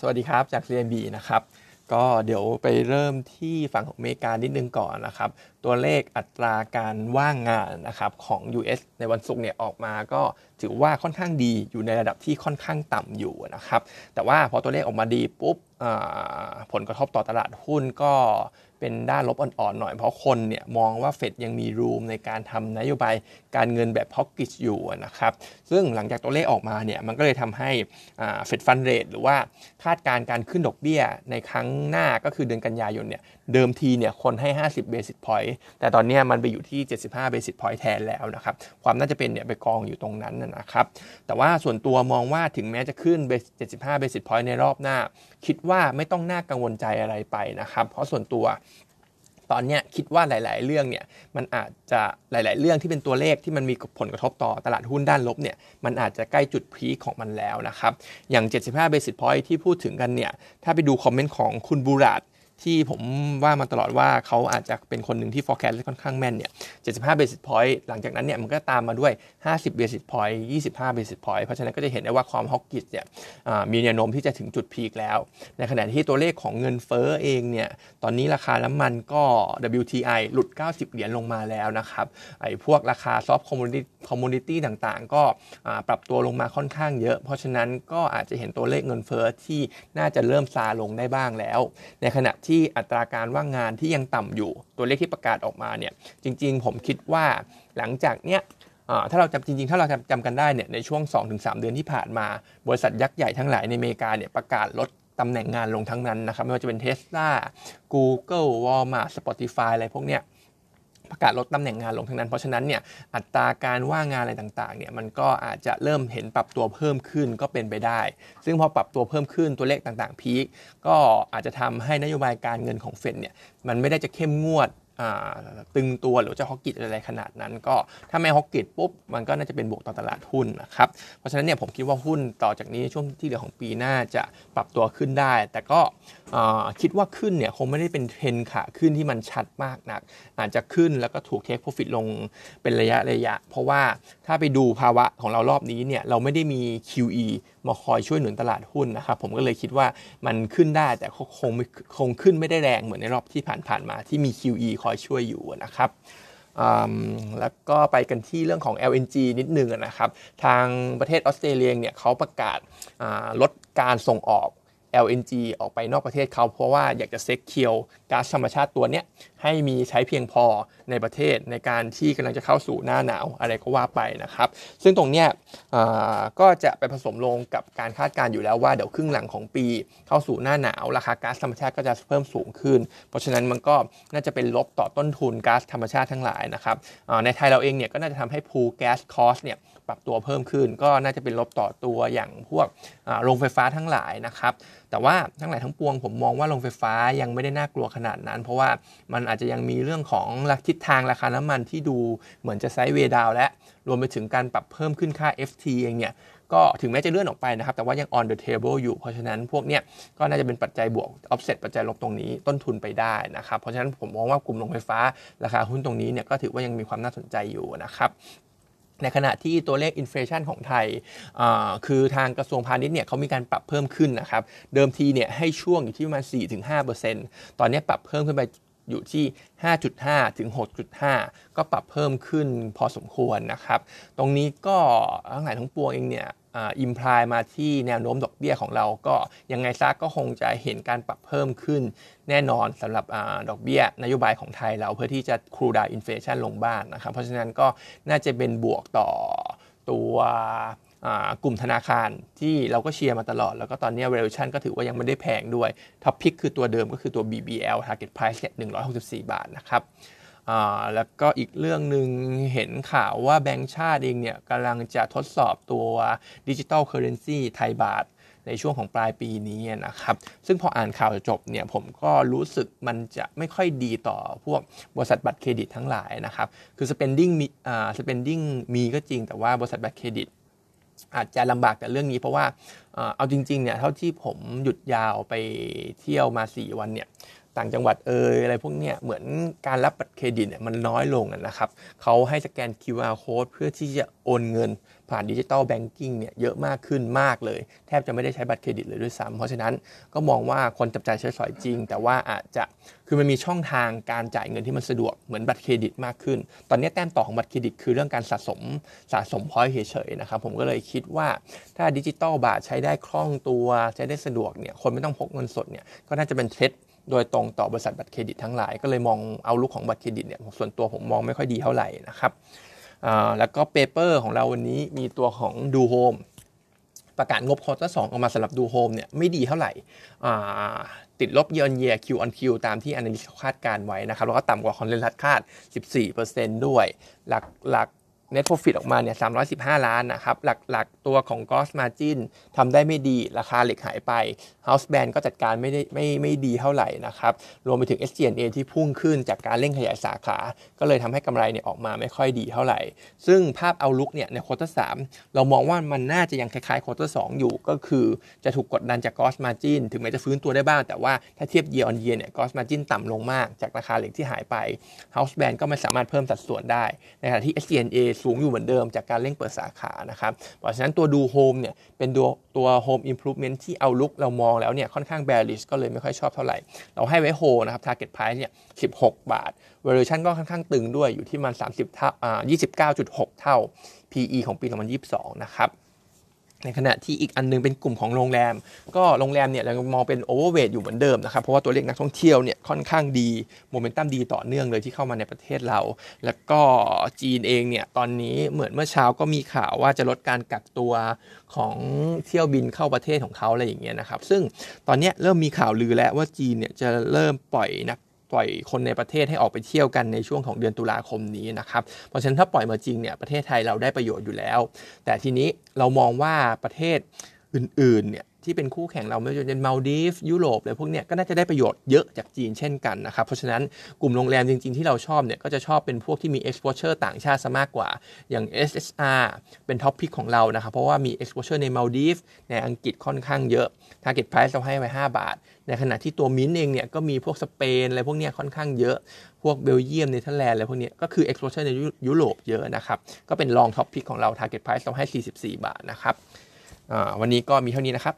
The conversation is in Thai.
สวัสดีครับจาก CMB นะครับก็เดี๋ยวไปเริ่มที่ฝั่งของอเมริกานิดนึงก่อนนะครับ ตัวเลขอัตราการว่างงานนะครับของ US ในวันศุกร์เนี่ยออกมาก็ถือว่าค่อนข้างดีอยู่ในระดับที่ค่อนข้างต่ำอยู่นะครับ แต่ว่าพอตัวเลขออกมาดีปุ๊บผลกระทบต่อตลาดหุ้นก็เป็นด้านลบอ่อนๆหน่อย เพราะคนเนี่ยมองว่าเฟดยังมีรูมในการทำนโยบายการเงินแบบพ็อกกิชอยู่นะครับ ซึ่งหลังจากตัวเลขออกมาเนี่ยมันก็เลยทำให้เฟดฟันเรทหรือว่าคาดการการขึ้นดอกเบี้ยในครั้งหน้าก็คือเดือนกันยายนเนี่ยเดิมทีเนี่ยคนให้ 50 basis point แต่ตอนนี้มันไปอยู่ที่ 75 basis point แทนแล้วนะครับ ความน่าจะเป็นเนี่ยไปกองอยู่ตรงนั้นนะครับ แต่ว่าส่วนตัวมองว่าถึงแม้จะขึ้น 75 basis point ในรอบหน้าคิดว่าไม่ต้องน่ากังวลใจอะไรไปนะครับ เพราะส่วนตัวตอนนี้คิดว่าหลาย ๆ เรื่องเนี่ยมันอาจจะหลาย ๆ เรื่องที่เป็นตัวเลขที่มันมีผลกระทบต่อตลาดหุ้นด้านลบเนี่ยมันอาจจะใกล้จุดพีคของมันแล้วนะครับ อย่าง 75 basis point ที่พูดถึงกันเนี่ยถ้าไปดูคอมเมนต์ของคุณบูรัต ที่ผมว่ามาตลอดว่าเขาอาจจะเป็นคนหนึ่งที่ forecast ค่อนข้างแม่นเนี่ย 75 basis point หลังจากนั้นเนี่ยมันก็ตามมาด้วย 50 basis point 25 basis point เพราะฉะนั้นก็จะเห็นได้ว่าความฮอกกิสเนี่ยมีแนวโน้มที่จะถึงจุดพีคแล้ว ในขณะที่ตัวเลขของเงินเฟ้อเองเนี่ย ตอนนี้ราคาน้ำมันก็ WTI หลุด 90 เหรียญลงมาแล้วนะครับ ไอ้พวกราคา soft commodit commodity ต่างๆ ก็ปรับตัวลงมาค่อนข้างเยอะ เพราะฉะนั้นก็อาจจะเห็นตัวเลขเงินเฟ้อที่น่าจะเริ่มซาลงได้บ้างแล้ว ในขณะที่อัตราการว่างงานที่ยังต่ำอยู่ ตัวเลขที่ประกาศออกมาเนี่ยจริงๆ ผมคิดว่าหลังจากเนี้ยถ้าเราจำจริงๆ ถ้าเราจำจำกันได้เนี่ยในช่วง 2-3 เดือนที่ผ่านมา บริษัทยักษ์ใหญ่ทั้งหลายในอเมริกาเนี่ยประกาศลดตำแหน่งงานลงทั้งนั้นนะครับ ไม่ว่าจะเป็น Tesla Google Walmart Spotify อะไรพวกเนี้ย ประกาศลดตำแหน่งงานลงทั้งนั้น เพราะฉะนั้นเนี่ยอัตราการว่างงานอะไรต่างๆเนี่ยมันก็อาจจะเริ่มเห็นปรับตัวเพิ่มขึ้นก็เป็นไปได้ ซึ่งพอปรับตัวเพิ่มขึ้นตัวเลขต่างๆ พีคก็อาจจะทำให้นโยบายการเงินของเฟดเนี่ยมันไม่ได้จะเข้มงวด ตึงตัวหรือจะฮอกกิตอะไรขนาดนั้น ก็ถ้าไม่ฮอกกิตปุ๊บมันก็น่าจะเป็นบวกต่อตลาดหุ้นนะครับเพราะฉะนั้นเนี่ยผมคิดว่าหุ้นต่อจากนี้ช่วงที่เหลือของปีหน้าจะปรับตัวขึ้นได้ แต่ก็คิดว่าขึ้นเนี่ยคงไม่ได้เป็นเทรนขาขึ้นที่มันชัดมากนัก อาจจะขึ้นแล้วก็ถูกเทคโปรฟิตลงเป็นระยะระยะ เพราะว่าถ้าไปดูภาวะของเรารอบนี้เนี่ยเราไม่ได้มี QE มาคอยช่วยหนุนตลาดหุ้นนะครับผมก็เลยคิดว่ามันขึ้นได้แต่คงคงขึ้นไม่ได้แรงเหมือนในรอบที่ผ่านๆมาที่มี QE คอยช่วยอยู่นะครับแล้วก็ไปกันที่เรื่องของ LNG นิดนึงนะครับ ทางประเทศออสเตรเลียเนี่ยเขาประกาศลดการส่งออก LNG ออกไปนอกประเทศเขาเพราะว่าอยากจะเซ็กเคียวก๊าซธรรมชาติตัวเนี้ยให้มีใช้เพียงพอในประเทศในการที่กำลังจะเข้าสู่หน้าหนาวอะไรก็ว่าไปนะครับ ซึ่งตรงเนี้ยก็จะไปผสมลงกับการคาดการณ์อยู่แล้วว่าเดี๋ยวครึ่งหลังของปี เข้าสู่หน้าหนาวราคาก๊าซธรรมชาติก็จะเพิ่มสูงขึ้น เพราะฉะนั้นมันก็น่าจะเป็นลบต่อต้นทุนก๊าซธรรมชาติทั้งหลายนะครับในไทยเราเองเนี่ยก็น่าจะทำให้พูแก๊สคอสเนี่ย ปรับตัวเพิ่มขึ้น ก็น่าจะเป็นลบต่อตัวอย่างพวกโรงไฟฟ้าทั้งหลายนะครับ แต่ว่าทั้งหลายทั้งปวงผมมองว่าโรงไฟฟ้ายังไม่ได้น่ากลัวขนาดนั้น เพราะว่ามันอาจจะยังมีเรื่องของทิศทางราคาน้ำมันที่ดูเหมือนจะไซด์เวดาวและรวมไปถึงการปรับเพิ่มขึ้นค่า FT เองเนี่ยก็ถึงแม้จะเลื่อนออกไปนะครับ แต่ว่ายัง on the table อยู่ เพราะฉะนั้นพวกเนี้ยก็น่าจะเป็นปัจจัยบวก offset ปัจจัยลบตรงนี้ต้นทุนไปได้นะครับ เพราะฉะนั้นผมมองว่ากลุ่มโรงไฟฟ้า ราคาหุ้นตรงนี้เนี่ยก็ถือว่ายังมีความน่าสนใจอยู่นะครับ ในขณะที่ตัวเลขอินฟลชันของไทย คือทางกระทรวงพาณิชย์เนี่ยเขามีการปรับเพิ่มขึ้นนะครับ เดิมทีเนี่ยให้ช่วงอยู่ที่ประมาณ4-5%ตอนนี้ปรับเพิ่มขึ้นไป อยู่ที่ 5.5 ถึง 6.5 ก็ปรับเพิ่มขึ้นพอสมควรนะครับ ตรงนี้ก็ทั้งหลายทั้งปวงเองเนี่ย imply มาที่แนวโน้มดอกเบี้ยของเราก็ยังไงซะก็คงจะเห็นการปรับเพิ่มขึ้น แน่นอนสำหรับดอกเบี้ยนโยบายของไทยเราเพื่อที่จะ cool down inflation ลงบ้างนะครับ เพราะฉะนั้นก็น่าจะเป็นบวกต่อตัว กลุ่มธนาคารที่เราก็เชียร์มาตลอด แล้วก็ตอนนี้ valuation ก็ถือว่ายังไม่ได้แพงด้วย top pick คือตัวเดิมก็คือตัว BBL target price 164 บาทนะครับแล้วก็อีกเรื่องหนึ่งเห็นข่าวว่าแบงก์ชาติเองเนี่ยกำลังจะทดสอบตัว digital currency ไทยบาทในช่วงของปลายปีนี้นะครับ ซึ่งพออ่านข่าวจบเนี่ยผมก็รู้สึกมันจะไม่ค่อยดีต่อพวกบริษัทบัตรเครดิตทั้งหลายนะครับ คือ spending มี spending มีก็จริงแต่ว่าบริษัทบัตรเครดิต อาจจะลำบากกับเรื่องนี้เพราะว่าเอาจริงๆเนี่ยเท่าที่ผมหยุดยาวไปเที่ยวมา 4 วันเนี่ย ต่างจังหวัดเอยอะไรพวกเนี้ยเหมือนการรับบัตรเครดิตเนี่ยมันน้อยลงนะครับเขาให้สแกน QR code เพื่อที่จะโอนเงิน ผ่าน digital banking เนี่ยเยอะมากขึ้นมากเลย แทบจะไม่ได้ใช้บัตรเครดิตเลยด้วยซ้ำเพราะฉะนั้นก็มองว่าคนจับจ่ายใช้สอยจริง แต่ว่าอาจจะคือมันมีช่องทางการจ่ายเงินที่มันสะดวกเหมือนบัตรเครดิตมากขึ้น ตอนนี้แต้มต่อของบัตรเครดิตคือเรื่องการสะสมสะสม point เฉยๆนะครับผมก็เลยคิดว่าถ้าดิจิตอลบาทใช้ได้คล่องตัวใช้ได้สะดวกเนี่ยคนไม่ต้องพกเงินสดเนี่ยก็น่าจะเป็น threat โดยตรงต่อบริษัทบัตรเครดิตทั้งหลาย ก็เลยมอง outlook ของบัตรเครดิตเนี่ยส่วนตัวผมมองไม่ค่อยดีเท่าไหร่นะครับแล้วก็ paper ของเราวันนี้มีตัวของดูโฮมประกาศงบ quarter สองออกมาสำหรับดูโฮมเนี่ยไม่ดีเท่าไหร่ติดลบ year on year Q on Q ตามที่ analyst คาดการณ์ไว้นะครับ แล้วก็ต่ำกว่า consensus คาด 14%ด้วยหลักหลัก net profit ออกมาเนี่ย315 ล้านนะครับหลักๆตัวของ gross margin ทำได้ไม่ดีราคาเหล็กหายไป house brand ก็จัดการไม่ได้ไม่ไม่ดีเท่าไหร่นะครับรวมไปถึง SG&A ที่พุ่งขึ้นจากการเร่งขยายสาขา ก็เลยทำให้กำไรเนี่ยออกมาไม่ค่อยดีเท่าไหร่ ซึ่งภาพ outlook เนี่ยใน quarter สี่เรามองว่ามันน่าจะยังคล้ายๆ quarter สามอยู่ก็คือจะถูกกดดันจาก gross margin ถึงแม้จะฟื้นตัวได้บ้าง แต่ว่าถ้าเทียบ year on year เนี่ย gross margin ต่ำลงมากจากราคาเหล็กที่หายไป house brand ก็ไม่สามารถเพิ่มสัดส่วนได้ในขณะที่ SG&A สูงอยู่เหมือนเดิมจากการเร่งเปิดสาขานะครับ เพราะฉะนั้นตัวดูโฮมเนี่ยเป็นตัวตัว home improvement ที่ outlook เรามองแล้วเนี่ยค่อนข้าง bearish ก็เลยไม่ค่อยชอบเท่าไหร่ เราให้ไว้โฮนะครับ target price เนี่ย 16 บาท valuation ก็ค่อนข้างตึงด้วยอยู่ที่มัน 30เท่าอ่า29.6 เท่า PE ของปี 2022 นะครับ ในขณะที่อีกอันนึงเป็นกลุ่มของโรงแรม ก็โรงแรมเนี่ยเรามองเป็น overweight อยู่เหมือนเดิมนะครับ เพราะว่าตัวเลขนักท่องเที่ยวเนี่ยค่อนข้างดีโมเมนตัมดีต่อเนื่องเลยที่เข้ามาในประเทศเรา แล้วก็จีนเองเนี่ยตอนนี้เหมือนเมื่อเช้าก็มีข่าวว่าจะลดการกักตัวของเที่ยวบินเข้าประเทศของเขาอะไรอย่างเงี้ยนะครับ ซึ่งตอนนี้เริ่มมีข่าวลือแล้วว่าจีนเนี่ยจะเริ่มปล่อยนัก ปล่อยคนในประเทศให้ออกไปเที่ยวกันในช่วงของเดือนตุลาคมนี้นะครับ เพราะฉะนั้นถ้าปล่อยมาจริงเนี่ยประเทศไทยเราได้ประโยชน์อยู่แล้ว แต่ทีนี้เรามองว่าประเทศอื่นๆเนี่ย ที่เป็นคู่แข่งเราไม่ว่าจะเป็นมาลดีฟยุโรปอะไรพวกเนี้ยก็น่าจะได้ประโยชน์เยอะจากจีนเช่นกันนะครับเพราะฉะนั้นกลุ่มโรงแรมจริง ๆ ที่เราชอบเนี่ยก็จะชอบเป็นพวกที่มี exposure ต่างชาติซะมากกว่า อย่าง SSR เป็นท็อปพิกของเรานะครับเพราะว่ามี exposure ในมาลดีฟในอังกฤษค่อนข้างเยอะ target price เราให้ไว้ 5 บาท ในขณะที่ตัวมินเองเนี่ยก็มีพวกสเปนอะไรพวกเนี้ยค่อนข้างเยอะพวกเบลเยียมเนเธอร์แลนด์อะไรพวกนี้ก็คือ exposure ในยุโรปเยอะนะครับ ก็เป็น รอง top pick ของเรา target price เราให้ 44 บาทนะครับวันนี้ก็มีเท่านี้นะครับ